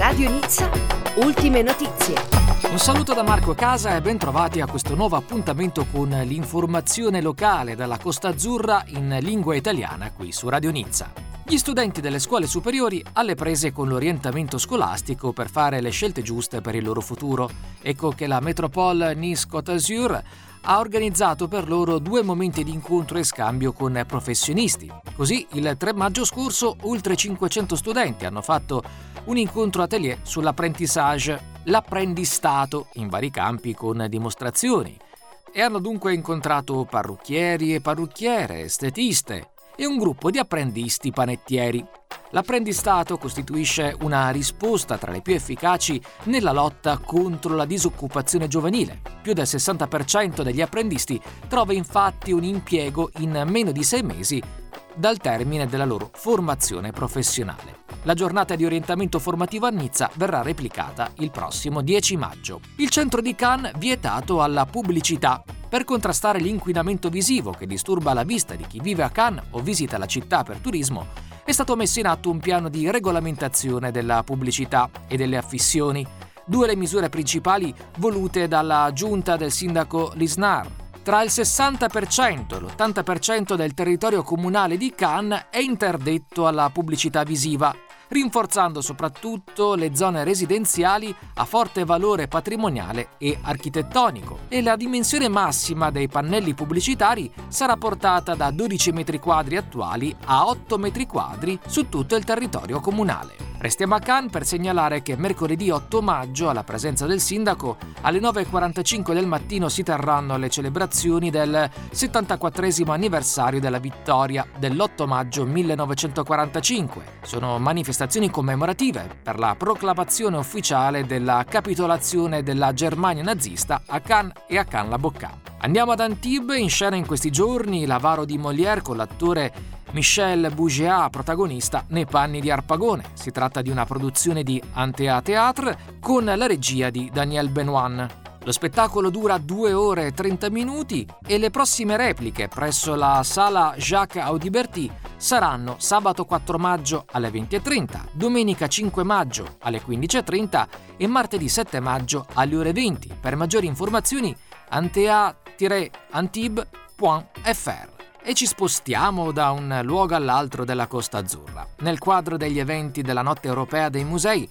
Radio Nizza, ultime notizie. Un saluto da Marco Casa e ben trovati a questo nuovo appuntamento con l'informazione locale dalla Costa Azzurra in lingua italiana qui su Radio Nizza. Gli studenti delle scuole superiori alle prese con l'orientamento scolastico per fare le scelte giuste per il loro futuro. Ecco che la Metropole Nice Côte d'Azur ha organizzato per loro due momenti di incontro e scambio con professionisti. Così, il 3 maggio scorso, oltre 500 studenti hanno fatto un incontro atelier sull'apprentissage, l'apprendistato, in vari campi con dimostrazioni. E hanno dunque incontrato parrucchieri e parrucchiere, estetiste e un gruppo di apprendisti panettieri. L'apprendistato costituisce una risposta tra le più efficaci nella lotta contro la disoccupazione giovanile. Più del 60% degli apprendisti trova infatti un impiego in meno di sei mesi dal termine della loro formazione professionale. La giornata di orientamento formativo a Nizza verrà replicata il prossimo 10 maggio. Il centro di Cannes vietato alla pubblicità per contrastare l'inquinamento visivo che disturba la vista di chi vive a Cannes o visita la città per turismo è stato messo in atto un piano di regolamentazione della pubblicità e delle affissioni, due le misure principali volute dalla giunta del sindaco Lisnar. Tra il 60% e l'80% del territorio comunale di Cannes è interdetto alla pubblicità visiva rinforzando soprattutto le zone residenziali a forte valore patrimoniale e architettonico. E la dimensione massima dei pannelli pubblicitari sarà portata da 12 metri quadri attuali a 8 metri quadri su tutto il territorio comunale. Restiamo a Cannes per segnalare che mercoledì 8 maggio, alla presenza del sindaco, alle 9.45 del mattino si terranno le celebrazioni del 74 anniversario della vittoria dell'8 maggio 1945. Sono manifestazioni commemorative per la proclamazione ufficiale della capitolazione della Germania nazista a Cannes e a Cannes-la-Bocca. Andiamo ad Antibes, in scena in questi giorni l'avaro di Molière con l'attore Michel Bougeat protagonista nei panni di Arpagone. Si tratta di una produzione di Antea Theatre con la regia di Daniel Benoit. Lo spettacolo dura 2 ore e 30 minuti e le prossime repliche presso la sala Jacques Audiberti saranno sabato 4 maggio alle 20.30, domenica 5 maggio alle 15.30 e martedì 7 maggio alle ore 20. Per maggiori informazioni antea-antib.fr e ci spostiamo da un luogo all'altro della Costa Azzurra. Nel quadro degli eventi della Notte Europea dei Musei,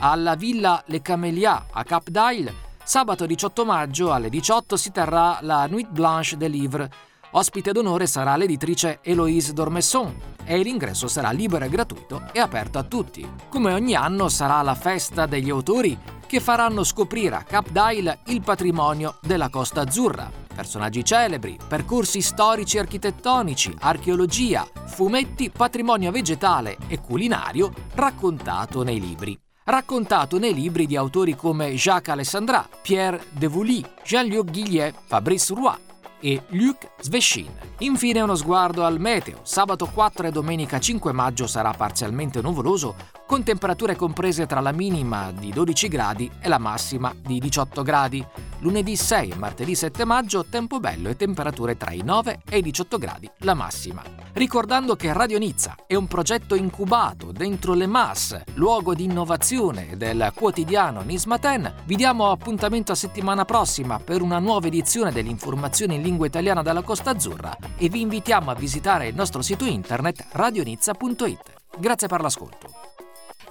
alla Villa Le Camélias a Cap d'Aille, sabato 18 maggio alle 18 si terrà la Nuit Blanche des Livres. Ospite d'onore sarà l'editrice Héloïse Dormesson e l'ingresso sarà libero e gratuito e aperto a tutti. Come ogni anno sarà la festa degli autori che faranno scoprire a Cap d'Aille il patrimonio della Costa Azzurra personaggi celebri, percorsi storici e architettonici, archeologia, fumetti, patrimonio vegetale e culinario raccontato nei libri. Raccontato nei libri di autori come Jacques Alessandra, Pierre Devouli, Jean-Luc Guillet, Fabrice Roy e Luc Sveshin. Infine uno sguardo al meteo. Sabato 4 e domenica 5 maggio sarà parzialmente nuvoloso con temperature comprese tra la minima di 12 gradi e la massima di 18 gradi. Lunedì 6 e martedì 7 maggio tempo bello e temperature tra i 9 e i 18 gradi la massima. Ricordando che Radio Nizza è un progetto incubato dentro le MAS, luogo di innovazione del quotidiano Nismaten, vi diamo appuntamento a settimana prossima per una nuova edizione dell'informazione in lingua italiana dalla Costa Azzurra e vi invitiamo a visitare il nostro sito internet radionizza.it. Grazie per l'ascolto.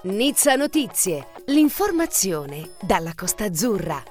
Nizza Notizie, l'informazione dalla Costa Azzurra.